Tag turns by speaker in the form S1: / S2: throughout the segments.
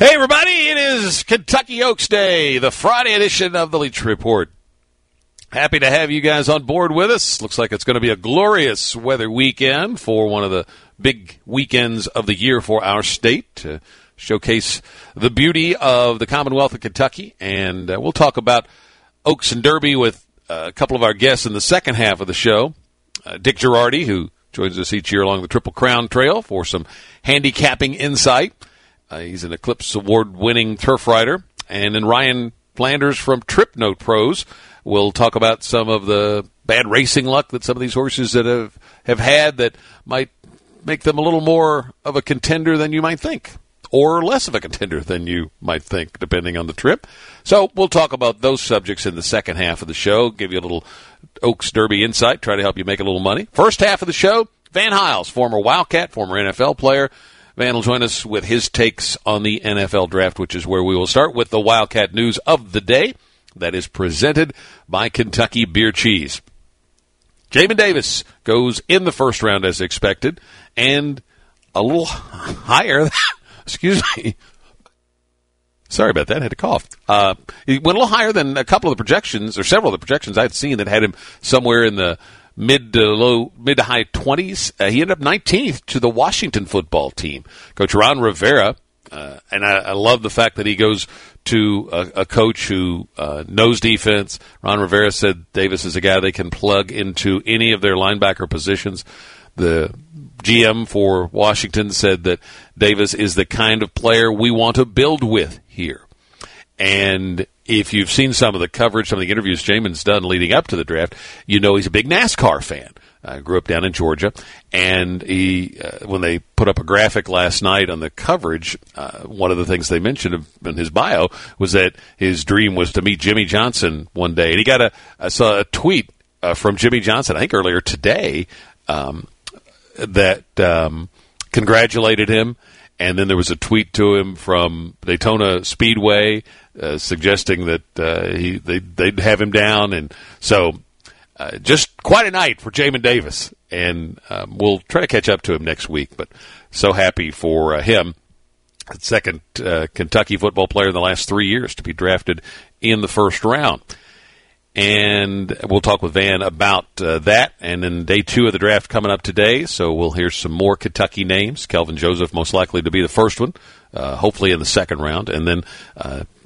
S1: Hey, everybody, it is Kentucky Oaks Day, the Friday edition of the Leach Report. Happy to have you guys on board with us. Looks like it's going to be a glorious weather weekend for one of the big weekends of the year for our state to showcase the beauty of the Commonwealth of Kentucky. And uh, we'll talk about Oaks and Derby with uh, a couple of our guests in the second half of the show. Uh, Dick Jerardi, who joins us each year along the Triple Crown Trail for some handicapping insight. Uh, he's an Eclipse Award winning turf writer. And then Ryan Flanders from Trip Note Pros will talk about some of the bad racing luck that some of these horses that have, have had that might make them a little more of a contender than you might think. Or less of a contender than you might think, depending on the trip. So we'll talk about those subjects in the second half of the show, give you a little Oaks Derby insight, try to help you make a little money. First half of the show, Van Hiles, former Wildcat, former NFL player, Van will join us with his takes on the NFL draft, which is where we will start with the Wildcat news of the day that is presented by Kentucky Beer Cheese. Jamin Davis goes in the first round as expected and a little higher. excuse me. Sorry about that. I had to cough. Uh, he went a little higher than a couple of the projections, or several of the projections I'd seen that had him somewhere in the mid to low, mid to high 20s. Uh, he ended up 19th to the Washington football team. Coach Ron Rivera, uh, and I, I, love the fact that he goes to a, a coach who uh, knows defense. Ron Rivera said Davis is a guy they can plug into any of their linebacker positions. The GM for Washington said that Davis is the kind of player we want to build with here. And if you've seen some of the coverage, some of the interviews Jamin's done leading up to the draft, you know he's a big NASCAR fan. Uh, grew up down in Georgia, and he uh, when they put up a graphic last night on the coverage, uh, one of the things they mentioned in his bio was that his dream was to meet Jimmie Johnson one day, and he got a I saw a tweet uh, from Jimmie Johnson, I think earlier today, um, that um, congratulated him. And then there was a tweet to him from Daytona Speedway uh, suggesting that uh, he they, they'd have him down, and so uh, just quite a night for Jamin Davis. And um, we'll try to catch up to him next week. But so happy for uh, him, second uh, Kentucky football player in the last three years to be drafted in the first round and we'll talk with Van about that. And then day two of the draft coming up today, so we'll hear some more Kentucky names. Kelvin Joseph most likely to be the first one, hopefully in the second round, and then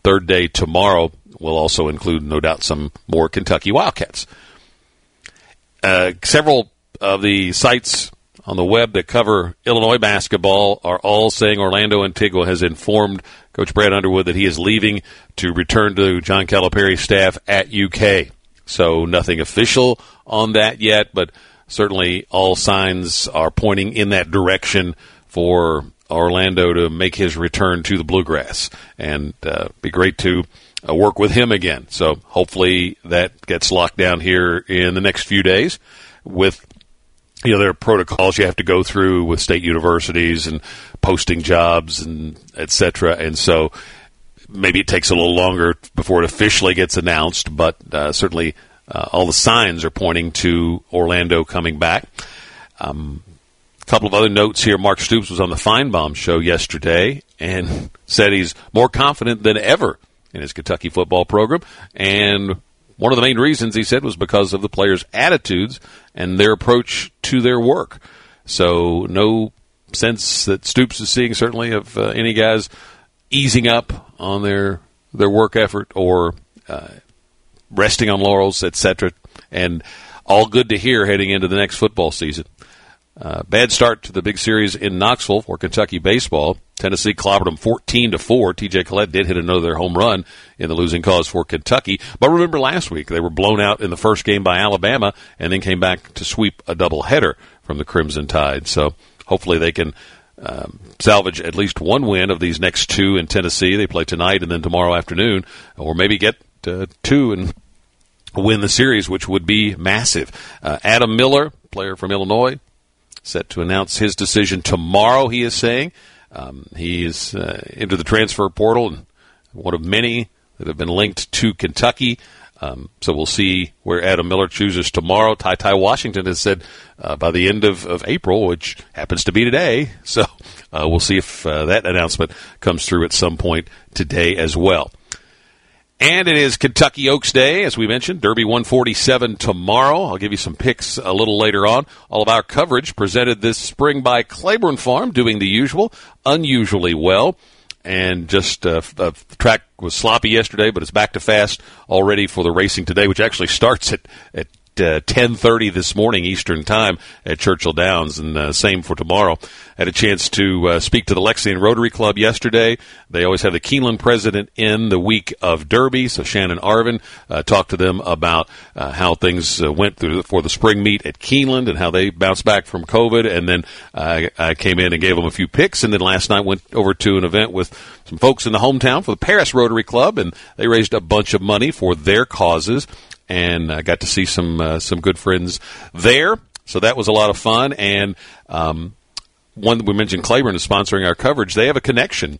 S1: third day tomorrow will also include, no doubt, some more Kentucky Wildcats. Uh, several of the sites on the web that cover Illinois basketball are all saying Orlando Antigua has informed Coach Brad Underwood that he is leaving to return to John Calipari's staff at UK. So nothing official on that yet, but certainly all signs are pointing in that direction for Orlando to make his return to the Bluegrass, and uh, be great to uh, work with him again. So hopefully that gets locked down here in the next few days with you know, there are protocols you have to go through with state universities and posting jobs and et cetera. And so maybe it takes a little longer before it officially gets announced, but uh, certainly uh, all the signs are pointing to Orlando coming back. Um, a couple of other notes here. Mark Stoops was on the Finebaum show yesterday and said he's more confident than ever in his Kentucky football program. And one of the main reasons he said was because of the players' attitudes and their approach to their work. So no sense that Stoops is seeing certainly of uh, any guys easing up on their their work effort or uh, resting on laurels, etc. And all good to hear heading into the next football season. Uh, bad start to the big series in Knoxville for Kentucky baseball. Tennessee clobbered them 14 to 4. TJ Collett did hit another home run in the losing cause for Kentucky. But remember last week, they were blown out in the first game by Alabama and then came back to sweep a doubleheader from the Crimson Tide. So hopefully they can um, salvage at least one win of these next two in Tennessee. They play tonight and then tomorrow afternoon, or maybe get uh, two and win the series, which would be massive. Uh, Adam Miller, player from Illinois, set to announce his decision tomorrow. He is saying um, he is uh, into the transfer portal and one of many that have been linked to Kentucky. Um, so we'll see where Adam Miller chooses tomorrow. TyTy Washington has said uh, by the end of, of April, which happens to be today. So uh, we'll see if uh, that announcement comes through at some point today as well. And it is Kentucky Oaks Day, as we mentioned. Derby 147 tomorrow. I'll give you some picks a little later on. All of our coverage presented this spring by Claiborne Farm, doing the usual, unusually well and just uh, uh, the track was sloppy yesterday, but it's back to fast already for the racing today, which actually starts at at uh, 10:30 this morning Eastern Time at Churchill Downs, and uh, same for tomorrow. Had a chance to uh, speak to the Lexington Rotary Club yesterday. They always have the Keeneland president in the week of Derby, so Shannon Arvin uh, talked to them about uh, how things uh, went through for the spring meet at Keeneland and how they bounced back from COVID. And then I came in and gave them a few picks, and then last night went over to an event with some folks in the hometown for the Paris Rotary Club, and they raised a bunch of money for their causes and I got to see some uh, some good friends there. So that was a lot of fun. And um, one we mentioned Claiborne is sponsoring our coverage. They have a connection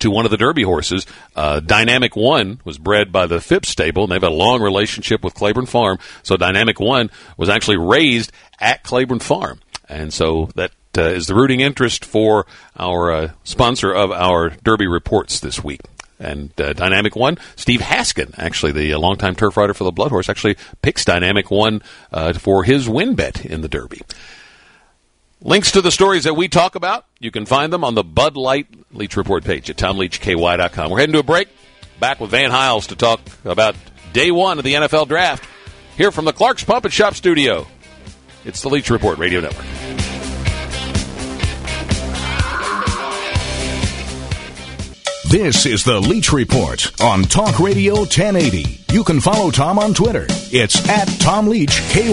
S1: to one of the Derby horses. Uh, Dynamic One was bred by the Phipps stable, and they have a long relationship with Claiborne Farm. So Dynamic One was actually raised at Claiborne Farm, and so that uh, is the rooting interest for our uh, sponsor of our Derby reports this week and uh, Dynamic One. Steve Haskin, actually the uh, longtime turf writer for the Blood Horse, actually picks Dynamic One uh, for his win bet in the Derby. Links to the stories that we talk about, you can find them on the Bud Light Leach Report page at TomLeachKY.com. We're heading to a break. Back with Van Hiles to talk about day one of the NFL draft. Here from the Clark's Pump and Shop studio. It's the Leach Report Radio Network.
S2: This is the Leach Report on Talk Radio 1080. You can follow Tom on Twitter. It's at Tom Leach KY.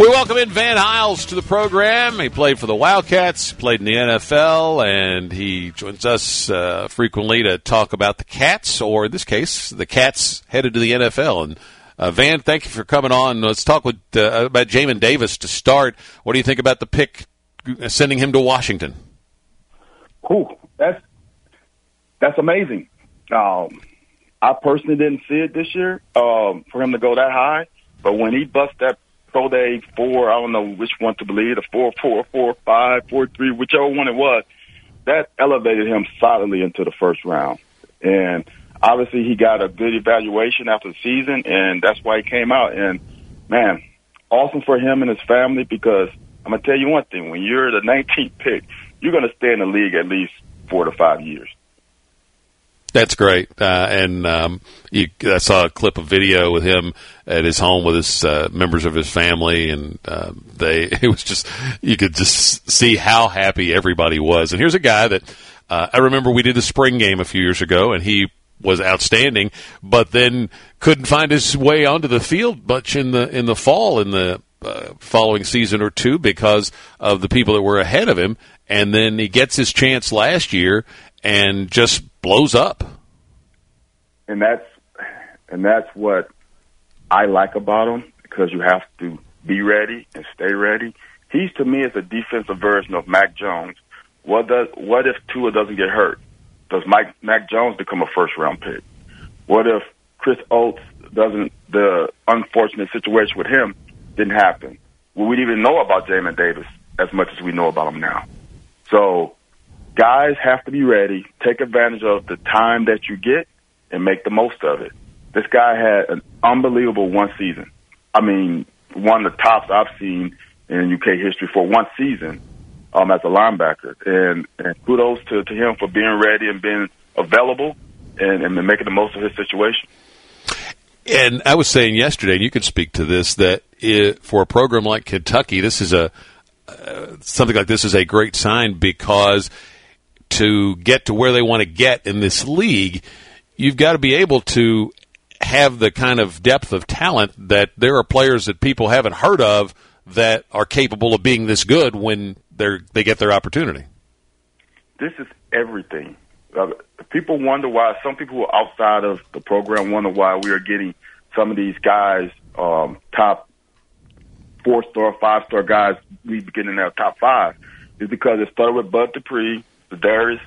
S1: We welcome in Van Hiles to the program. He played for the Wildcats, played in the NFL, and he joins us uh, frequently to talk about the Cats, or in this case, the Cats headed to the NFL. And uh, Van, thank you for coming on. Let's talk with uh, about Jamin Davis to start. What do you think about the pick, uh, sending him to Washington?
S3: Ooh, that's that's amazing. Um, I personally didn't see it this year um, for him to go that high, but when he bust that pro day four, I don't know which one to believe, the four, four, four, five, four, three, whichever one it was, that elevated him solidly into the first round. And obviously he got a good evaluation after the season, and that's why he came out. And man, awesome for him and his family because I'm gonna tell you one thing: when you're the 19th pick, you're gonna stay in the league at least four to five years.
S1: That's great, uh, and um, you, I saw a clip of video with him at his home with his uh, members of his family, and uh, they it was just you could just see how happy everybody was. And here's a guy that uh, I remember we did the spring game a few years ago, and he was outstanding, but then couldn't find his way onto the field much in the in the fall in the uh, following season or two because of the people that were ahead of him. And then he gets his chance last year and just blows up.
S3: And that's and that's what I like about him because you have to be ready and stay ready. He's to me is a defensive version of Mac Jones. What does what if Tua doesn't get hurt? Does Mike Mac Jones become a first round pick? What if Chris Oats doesn't? The unfortunate situation with him didn't happen. Well, we didn't even know about Jamin Davis as much as we know about him now. So, guys have to be ready. Take advantage of the time that you get and make the most of it. This guy had an unbelievable one season. I mean, one of the tops I've seen in UK history for one season um, as a linebacker. And, and kudos to, to him for being ready and being available and, and making the most of his situation.
S1: And I was saying yesterday, and you could speak to this, that it, for a program like Kentucky, this is a uh, something like this is a great sign because to get to where they want to get in this league, you've got to be able to have the kind of depth of talent that there are players that people haven't heard of that are capable of being this good when they're they get their opportunity.
S3: This is everything. Uh, people wonder why some people outside of the program wonder why we are getting some of these guys um, top four star, five star guys. We begin in our top five is because it started with Bud Dupree, Darius,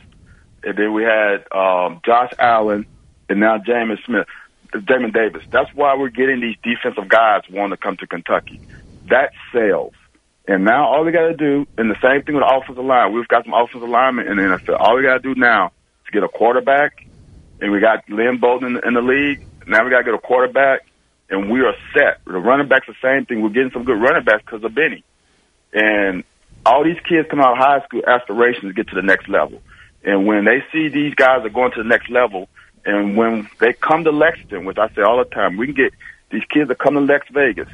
S3: and then we had um, Josh Allen, and now Jamin Smith, Jamin Davis. That's why we're getting these defensive guys wanting to come to Kentucky. That sells. And now all we got to do, and the same thing with the offensive line. We've got some offensive linemen in the NFL. All we got to do now is get a quarterback, and we got Lynn Bowden in the league. Now we got to get a quarterback, and we are set. The running backs the same thing. We're getting some good running backs because of Benny. And all these kids come out of high school aspirations to get to the next level. And when they see these guys are going to the next level, and when they come to Lexington, which I say all the time, we can get these kids that come to Lex Vegas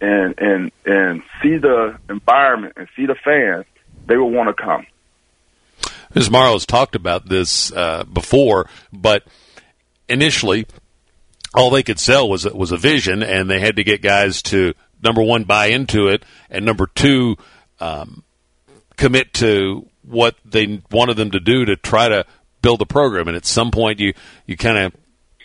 S3: and and and see the environment and see the fans, they will want to come.
S1: Ms. Morrow's talked about this uh, before, but initially, all they could sell was was a vision, and they had to get guys to number one buy into it, and number two um, commit to what they wanted them to do to try to build the program. And at some point, you you kind of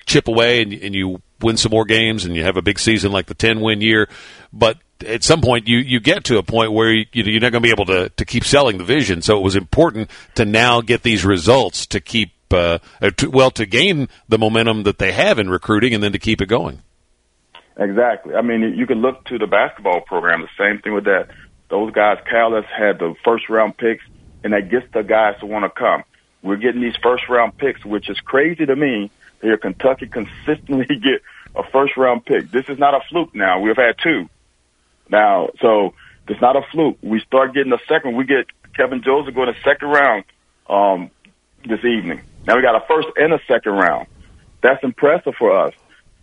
S1: chip away and, and you win some more games and you have a big season like the 10 win year. But at some point, you, you get to a point where you, you're not going to be able to, to keep selling the vision. So it was important to now get these results to keep, uh, to, well, to gain the momentum that they have in recruiting and then to keep it going.
S3: Exactly. I mean, you can look to the basketball program, the same thing with that. Those guys, Cal has had the first round picks, and that gets the guys to want to come. We're getting these first round picks, which is crazy to me. Here, Kentucky consistently get a first round pick. This is not a fluke now. We've had two. Now, so it's not a fluke. We start getting a second. We get Kevin Joseph going to second round um, this evening. Now we got a first and a second round. That's impressive for us.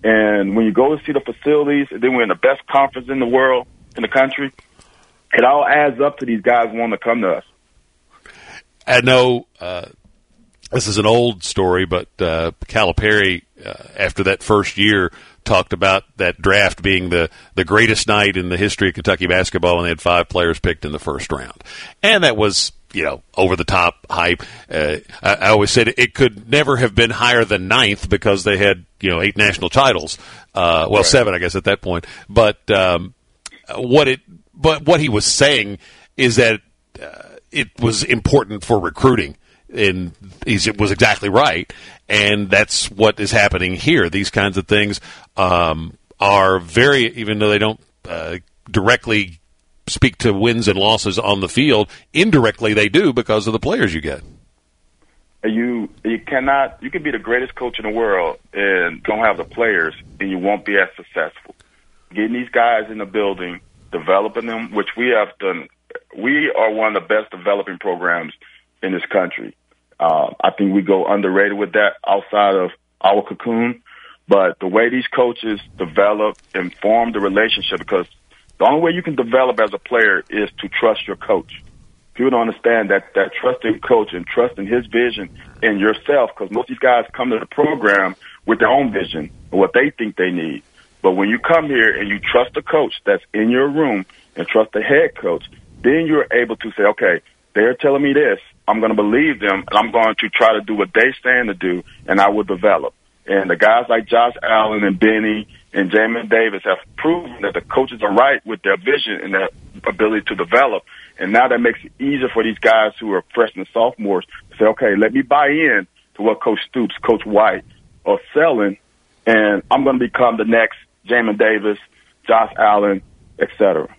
S3: And when you go to see the facilities, then we're in the best conference in the world, in the country, it all adds up to these guys wanting to come to us.
S1: I know uh, this is an old story, but uh, Calipari, uh, after that first year, talked about that draft being the, the greatest night in the history of Kentucky basketball, and they had five players picked in the first round. And that was, you know, over the top hype. Uh, I, I always said it could never have been higher than ninth because they had, you know, eight national titles. Uh, well, right. seven, I guess, at that point. But um, what it, but what he was saying is that uh, it was important for recruiting and he was exactly right. And that's what is happening here. These kinds of things um, are very, even though they don't uh, directly speak to wins and losses on the field, indirectly they do because of the players you get.
S3: You you cannot you can be the greatest coach in the world and don't have the players and you won't be as successful. Getting these guys in the building, developing them, which we have done. We are one of the best developing programs in this country. Uh, I think we go underrated with that outside of our cocoon. But the way these coaches develop and form the relationship, because the only way you can develop as a player is to trust your coach. People don't understand that that trusting coach and trusting his vision in yourself, because most of these guys come to the program with their own vision and what they think they need. But when you come here and you trust the coach that's in your room and trust the head coach, then you're able to say, okay, they're telling me this. I'm going to believe them, and I'm going to try to do what they stand to do, and I will develop. And the guys like Josh Allen and Benny and Jamin Davis have proven that the coaches are right with their vision and their ability to develop. And now that makes it easier for these guys who are freshmen and sophomores to say, okay, let me buy in to what Coach Stoops, Coach White are selling, and I'm going to become the next Jamin Davis, Josh Allen, etc.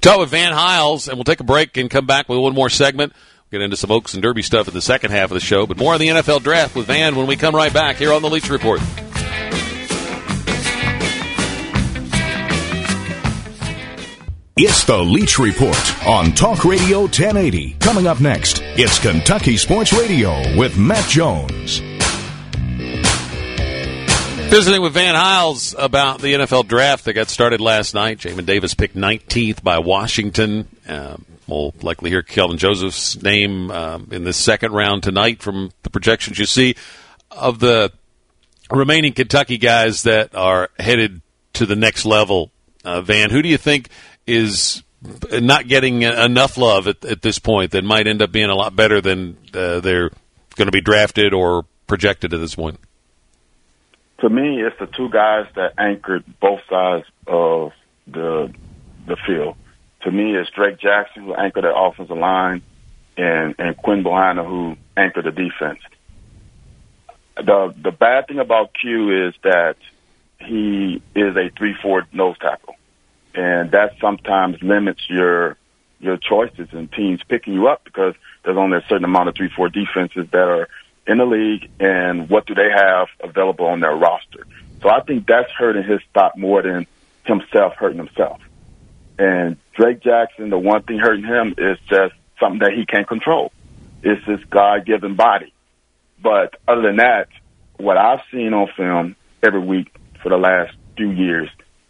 S1: Talk with Van Hiles, and we'll take a break and come back with one more segment. Get into some Oaks and Derby stuff in the second half of the show, but more on the NFL draft with Van when we come right back here on the Leach Report.
S2: It's the Leach Report on Talk Radio 1080. Coming up next, it's Kentucky Sports Radio with Matt Jones.
S1: Visiting with Van Hiles about the NFL draft that got started last night. Jamin Davis picked 19th by Washington. Um, we'll likely hear Kelvin Joseph's name um, in the second round tonight from the projections you see of the remaining Kentucky guys that are headed to the next level, uh, Van, who do you think is not getting enough love at, at, this point that might end up being a lot better than uh, they're going to be drafted or projected at this point?
S3: To me, it's the two guys that anchored both sides of the the field. To me, it's Drake Jackson who anchored the offensive line, and and Quinn Bohanna who anchored the defense. The the bad thing about Q is that he is a three four nose tackle, and that sometimes limits your your choices and teams picking you up because there's only a certain amount of three four defenses that are in the league, and what do they have available on their roster? So I think that's hurting his stock more than himself hurting himself. And Drake Jackson, the one thing hurting him is just something that he can't control. It's his God given body. But other than that, what I've seen on film every week for the last few years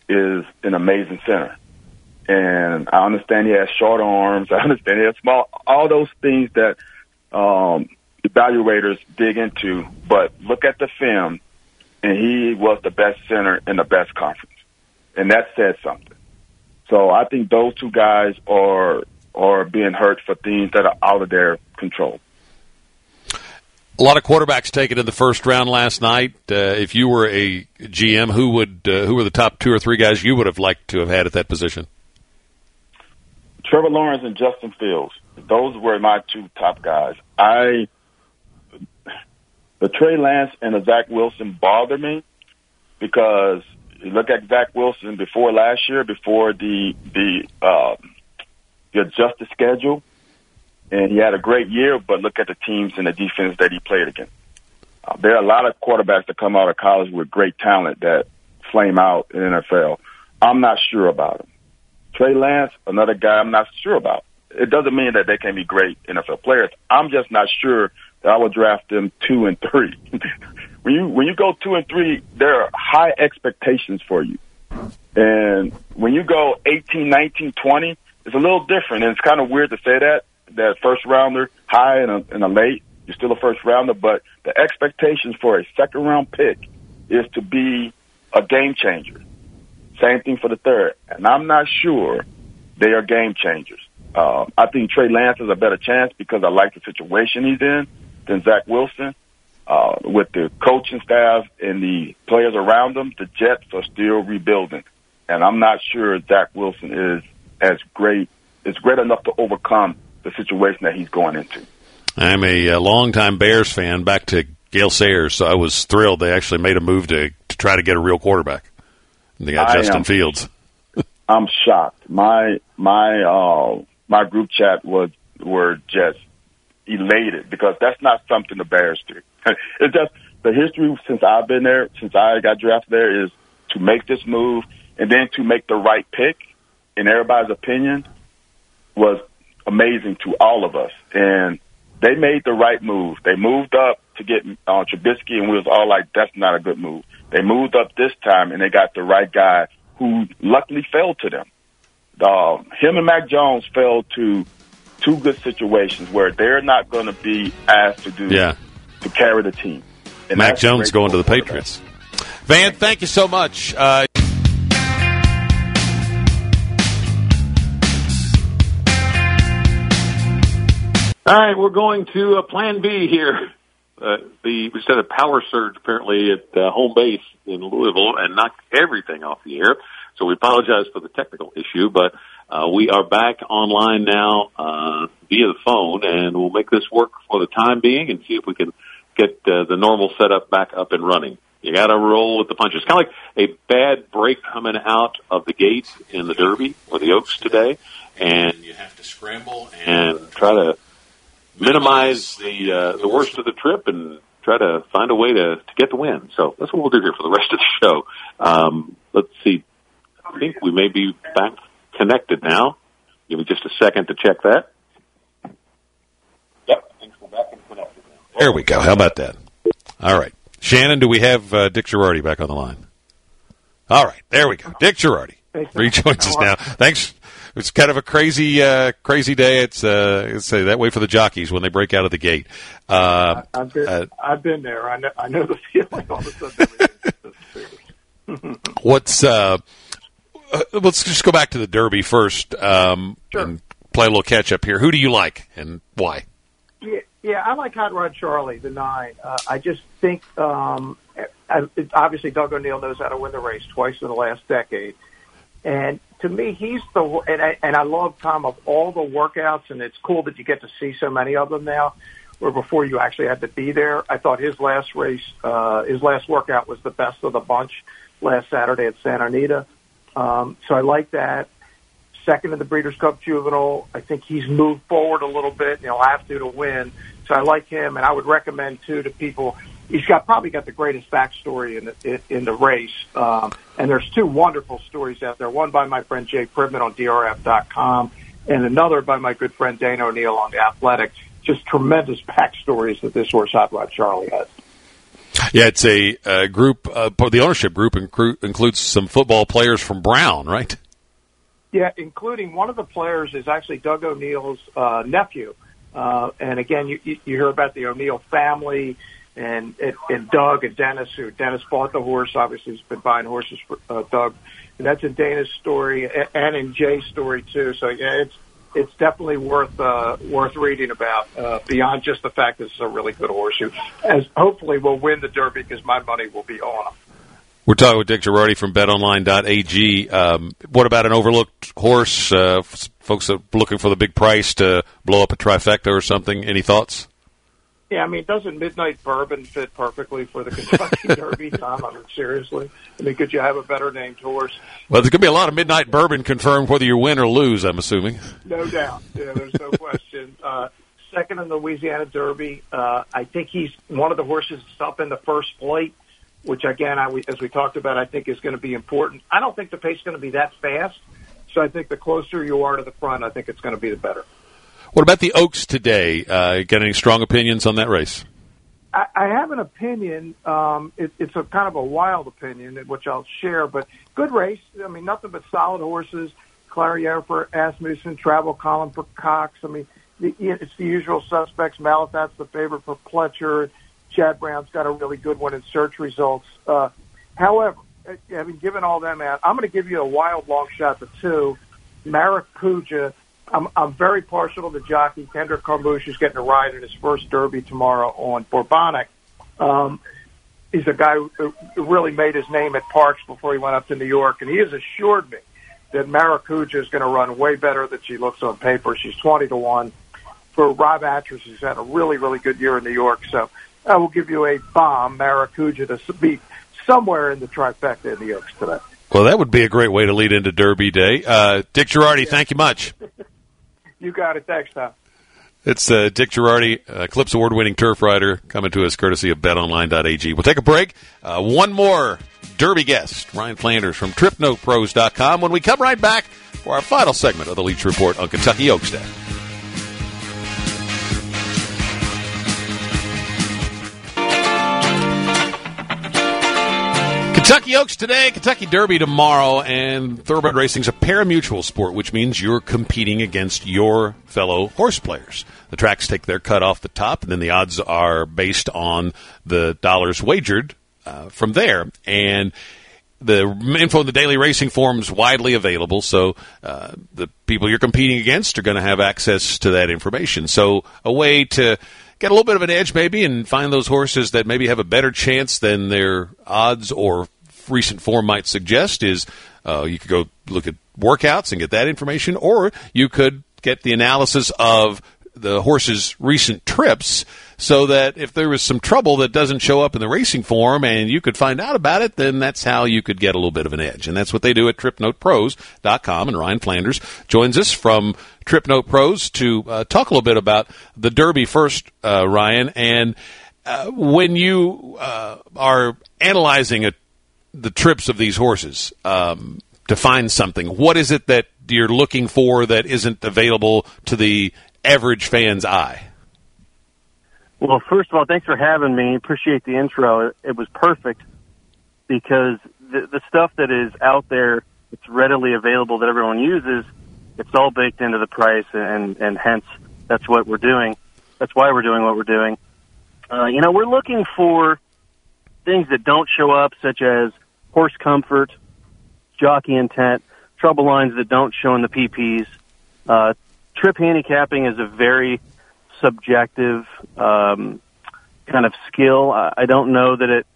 S3: is an amazing center. And I understand he has short arms. I understand he has small, all those things that um, evaluators dig into. But look at the film, and he was the best center in the best conference. And that said something. So I think those two guys are are being hurt for things that are out of their control.
S1: A lot of quarterbacks taken in the first round last night. Uh, if you were a GM, who would uh, who were the top two or three guys you would have liked to have had at that position?
S3: Trevor Lawrence and Justin Fields. Those were my two top guys. I the Trey Lance and the Zach Wilson bother me because you look at Zach Wilson before last year, before the the uh, the adjusted schedule and he had a great year. But look at the teams and the defense that he played against. Uh, there are a lot of quarterbacks that come out of college with great talent that flame out in NFL. I'm not sure about him. Trey Lance, another guy I'm not sure about. It doesn't mean that they can be great NFL players. I'm just not sure that I would draft them two and three. when you when you go two and three, there are high expectations for you. And when you go 18, 19, 20, it's a little different. And it's kind of weird to say that that first rounder high and a, and a late. You're still a first rounder, but the expectations for a second round pick is to be a game changer. Same thing for the third. And I'm not sure they are game changers. Uh, I think Trey Lance has a better chance because I like the situation he's in than Zach Wilson. Uh, with the coaching staff and the players around them, the Jets are still rebuilding. And I'm not sure Zach Wilson is as great, is great enough to overcome the situation that he's going into.
S1: I'm a, a longtime Bears fan, back to Gale Sayers, so I was thrilled they actually made a move to, to try to get a real quarterback. They got I Justin am, Fields.
S3: I'm shocked. My my uh, my group chat was were just elated because that's not something the Bears do. it's just the history since I've been there, since I got drafted there, is to make this move and then to make the right pick. In everybody's opinion, was amazing to all of us. And they made the right move. They moved up to get uh, Trubisky, and we was all like, "That's not a good move." They moved up this time, and they got the right guy who luckily fell to them. Uh, him and Mac Jones fell to two good situations where they're not going to be asked to do
S1: yeah.
S3: to carry the team.
S1: And Mac Jones going to the Patriots. Van, thank you so much. Uh,
S4: All right, we're going to uh, Plan B here. Uh, the we said a power surge apparently at uh, home base in Louisville and knocked everything off the air. So we apologize for the technical issue, but uh, we are back online now uh, via the phone, and we'll make this work for the time being and see if we can get uh, the normal setup back up and running. You got to roll with the punches. Kind of like a bad break coming out of the gate in the Derby or the Oaks today, and you have to scramble and try to minimize the uh, the worst of the trip and try to find a way to, to get the win. So that's what we'll do here for the rest of the show. Um, let's see. I think we may be back connected now. Give me just a second to check that. Yep, I think we're back and connected now.
S1: There we go. How about that? All right. Shannon, do we have uh, Dick Jerardi back on the line? All right, there we go. Dick Jerardi rejoins us now. Thanks it's kind of a crazy, uh, crazy day. It's, uh, it's uh, that way for the jockeys when they break out of the gate. Uh,
S5: I've been,
S1: uh,
S5: I've been there. I know, I know the feeling. All of a sudden,
S1: what's uh, let's just go back to the Derby first um,
S5: Sure.
S1: and play a little catch up here. Who do you like and why?
S5: Yeah, yeah, I like Hot Rod Charlie, the nine. Uh, I just think, um, I, it, obviously, Doug O'Neill knows how to win the race twice in the last decade, and to me, he's the and I, and I love Tom of all the workouts, and it's cool that you get to see so many of them now. Where before you actually had to be there, I thought his last race, uh, his last workout was the best of the bunch last Saturday at Santa Anita. Um, so I like that second in the Breeders' Cup Juvenile. I think he's moved forward a little bit, and he'll have to to win. So I like him, and I would recommend too to people. He's got probably got the greatest backstory in the in the race, um, and there's two wonderful stories out there. One by my friend Jay Privman on DRF.com, and another by my good friend Dana O'Neill on the Athletic. Just tremendous backstories that this horse Hot Rod Charlie has.
S1: Yeah, it's a uh, group. Uh, the ownership group incru- includes some football players from Brown, right?
S5: Yeah, including one of the players is actually Doug O'Neill's uh, nephew. Uh, and again, you, you you hear about the O'Neill family and, and and Doug and Dennis, who Dennis bought the horse. Obviously, he's been buying horses for uh, Doug. And that's in Dana's story and in Jay's story too. So yeah, it's it's definitely worth uh, worth reading about uh, beyond just the fact that it's a really good horseshoe. as hopefully will win the Derby because my money will be on him.
S1: We're talking with Dick Jerardi from BetOnline.ag. Um, what about an overlooked horse? Uh, folks are looking for the big price to blow up a trifecta or something. Any thoughts?
S5: Yeah, I mean, doesn't Midnight Bourbon fit perfectly for the Kentucky Derby, Tom? I mean, seriously. I mean, could you have a better named horse?
S1: Well, there's going to be a lot of midnight bourbon confirmed whether you win or lose. I'm assuming.
S5: No doubt. Yeah, there's no question. Uh, second in the Louisiana Derby. Uh, I think he's one of the horses that's up in the first plate, which again, I, as we talked about, I think is going to be important. I don't think the pace is going to be that fast. So I think the closer you are to the front, I think it's going to be the better.
S1: What about the Oaks today? Uh, got any strong opinions on that race?
S5: I, I have an opinion. Um, it, it's a kind of a wild opinion, which I'll share. But good race. I mean, nothing but solid horses. Clairiere for Asmussen, Travel Column for Cox. I mean, the, it's the usual suspects. Malathaat's the favorite for Pletcher. Chad Brown's got a really good one in search results. Uh, however, having given all them out, I'm going to give you a wild long shot to two. Maracuja. I'm, I'm very partial to the jockey. Kendrick Carmouche is getting a ride in his first Derby tomorrow on Bourbonic. Um, he's a guy who really made his name at Parx before he went up to New York, and he has assured me that Maracuja is going to run way better than she looks on paper. She's 20 to 1. For Rob Atras, who's had a really, really good year in New York. So I will give you a bomb, Maracuja, to beat somewhere in the trifecta in the Oaks today.
S1: Well, that would be a great way to lead into Derby Day. Uh, Dick Jerardi, thank you much.
S5: You got it. Thanks, Tom.
S1: It's uh, Dick Jerardi, uh, Eclipse Award winning turf writer, coming to us courtesy of betonline.ag. We'll take a break. Uh, one more Derby guest, Ryan Flanders from TripNotePros.com, when we come right back for our final segment of the Leach Report on Kentucky Oaks Day. Kentucky Oaks today, Kentucky Derby tomorrow, and thoroughbred racing is a parimutuel sport, which means you're competing against your fellow horse players. The tracks take their cut off the top, and then the odds are based on the dollars wagered uh, from there. And the info in the daily racing forum is widely available, so uh, the people you're competing against are going to have access to that information. So a way to get a little bit of an edge maybe and find those horses that maybe have a better chance than their odds or recent form might suggest is uh, you could go look at workouts and get that information, or you could get the analysis of the horse's recent trips so that if there was some trouble that doesn't show up in the racing form and you could find out about it, then that's how you could get a little bit of an edge. And that's what they do at tripnotepros.com. And Ryan Flanders joins us from Trip Note Pros to uh, talk a little bit about the Derby first, uh, Ryan. And uh, when you uh, are analyzing a, the trips of these horses um, to find something, what is it that you're looking for that isn't available to the average fan's eye?
S6: Well, first of all, thanks for having me. Appreciate the intro. It, was perfect because the, the stuff that is out there, it's readily available that everyone uses. It's all baked into the price, and and hence that's what we're doing. That's why we're doing what we're doing. Uh, you know, we're looking for things that don't show up, such as horse comfort, jockey intent, trouble lines that don't show in the PPs. Uh, trip handicapping is a very subjective um, kind of skill. I, I don't know that it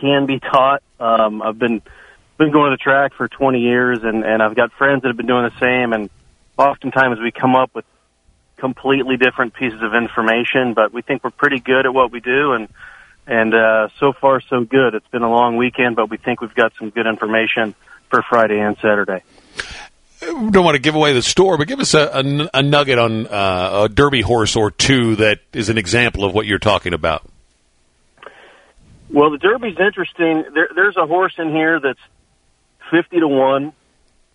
S6: can be taught. Um, I've been been going to the track for 20 years, and and I've got friends that have been doing the same. And oftentimes we come up with completely different pieces of information, but we think we're pretty good at what we do, and and uh, so far so good. It's been a long weekend, but we think we've got some good information for Friday and Saturday.
S1: We don't want to give away the store, but give us a, a, a nugget on uh, a Derby horse or two that is an example of what you're talking about.
S6: Well, the Derby's interesting. There, there's a horse in here that's fifty to one.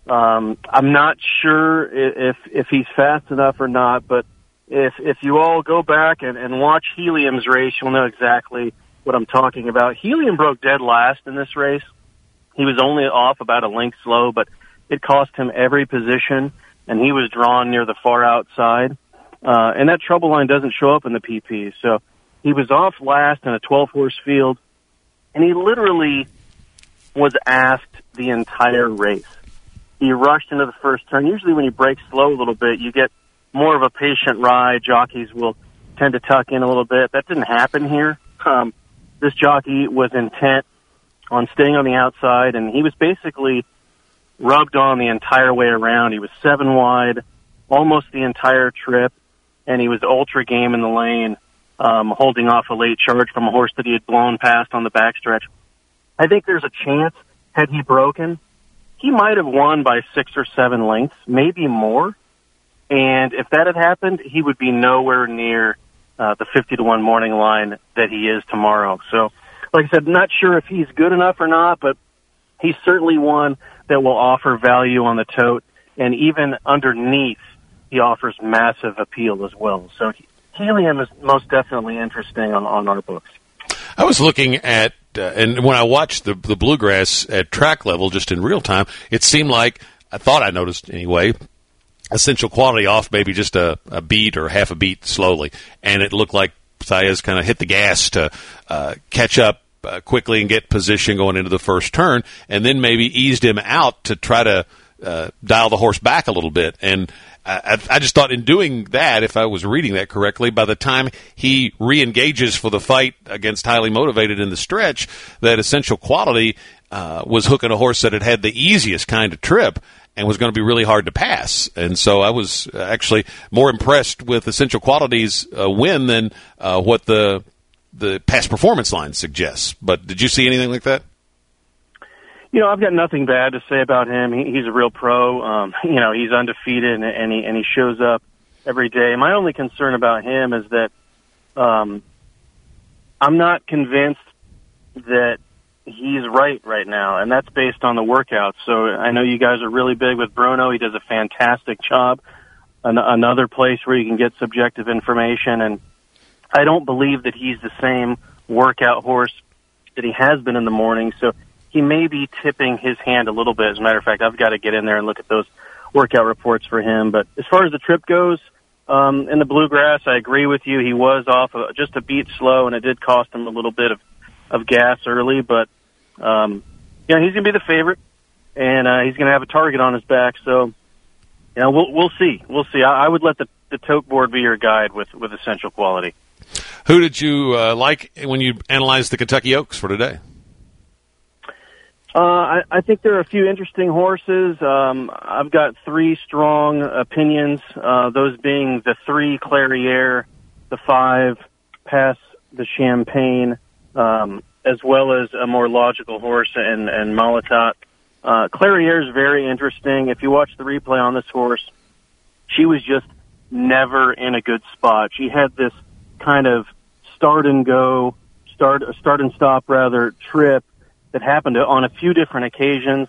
S6: Um, I'm not sure if if he's fast enough or not, but if if you all go back and, and watch Helium's race, you'll know exactly what I'm talking about. Helium broke dead last in this race. He was only off about a length slow, but it cost him every position, and he was drawn near the far outside. Uh, and that trouble line doesn't show up in the PP. So he was off last in a 12 horse field, and he literally was asked the entire race. He rushed into the first turn. Usually, when you break slow a little bit, you get more of a patient ride. Jockeys will tend to tuck in a little bit. That didn't happen here. Um, this jockey was intent on staying on the outside, and he was basically rubbed on the entire way around. He was seven wide almost the entire trip, and he was ultra game in the lane, um, holding off a late charge from a horse that he had blown past on the backstretch. I think there's a chance, had he broken, he might have won by six or seven lengths, maybe more. And if that had happened, he would be nowhere near uh, the 50 to 1 morning line that he is tomorrow. So, like I said, not sure if he's good enough or not, but he's certainly one that will offer value on the tote. And even underneath, he offers massive appeal as well. So, helium is most definitely interesting on, on our books.
S1: I was looking at, uh, and when I watched the the bluegrass at track level, just in real time, it seemed like I thought I noticed anyway essential quality off maybe just a, a beat or half a beat slowly, and it looked like Saez kind of hit the gas to uh, catch up uh, quickly and get position going into the first turn, and then maybe eased him out to try to uh, dial the horse back a little bit. And I, I just thought in doing that, if I was reading that correctly, by the time he re-engages for the fight against highly motivated in the stretch, that essential quality uh, was hooking a horse that had had the easiest kind of trip and was going to be really hard to pass. And so I was actually more impressed with Essential Qualities uh, win than uh, what the the past performance line suggests. But did you see anything like that?
S6: You know, I've got nothing bad to say about him. He, he's a real pro. Um, you know, he's undefeated and, and he and he shows up every day. My only concern about him is that um, I'm not convinced that he's right right now, and that's based on the workouts. So I know you guys are really big with Bruno. He does a fantastic job. An- another place where you can get subjective information, and I don't believe that he's the same workout horse that he has been in the morning. So he may be tipping his hand a little bit. As a matter of fact, I've got to get in there and look at those workout reports for him. But as far as the trip goes, um, in the bluegrass, I agree with you. He was off uh, just a beat slow, and it did cost him a little bit of of gas early, but um, you know he's going to be the favorite, and uh, he's going to have a target on his back. So, you know, we'll we'll see, we'll see. I, I would let the the tote board be your guide with with essential quality.
S1: Who did you uh, like when you analyzed the Kentucky Oaks for today?
S6: Uh, I, I think there are a few interesting horses. Um, I've got three strong opinions. Uh, those being the three Clairiere, the five Pass the Champagne, um, as well as a more logical horse and and Malathaat. Uh, Clairiere is very interesting. If you watch the replay on this horse, she was just never in a good spot. She had this kind of start and go, start start and stop rather trip that happened on a few different occasions.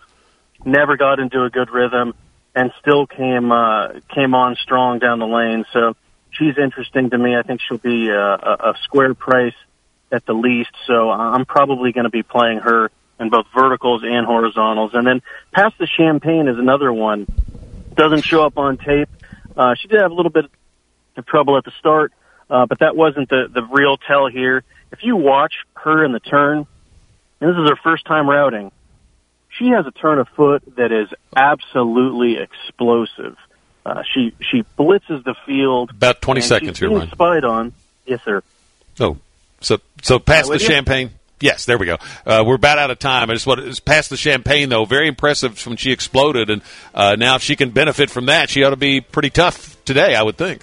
S6: Never got into a good rhythm, and still came uh, came on strong down the lane. So she's interesting to me. I think she'll be a, a, a square price at the least. So I'm probably going to be playing her in both verticals and horizontals. And then Pass the Champagne is another one. doesn't show up on tape. Uh, she did have a little bit of trouble at the start, uh, but that wasn't the the real tell here. If you watch her in the turn, and this is her first time routing, she has a turn of foot that is absolutely explosive. Uh, she she blitzes the field.
S1: About 20
S6: and
S1: seconds
S6: she's
S1: here, Ryan.
S6: Spied on. Yes, sir.
S1: Oh, so so past the
S6: you?
S1: champagne. Yes, there we go. Uh, we're about out of time. I just want to Pass the Champagne though. Very impressive when she exploded, and uh, now if she can benefit from that, she ought to be pretty tough today. I would think.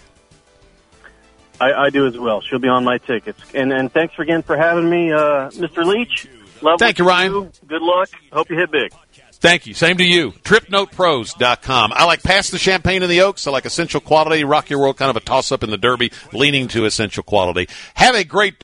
S6: I, I do as well. She'll be on my tickets. And and thanks again for having me, uh, Mr. Leach. Love
S1: Thank you, Ryan.
S6: do. Good luck. Hope you hit big.
S1: Thank you. Same to you. TripNotePros.com. I like Pass the Champagne and the oaks. I like essential quality. Rock Your World, kind of a toss up in the Derby, leaning to essential quality. Have a great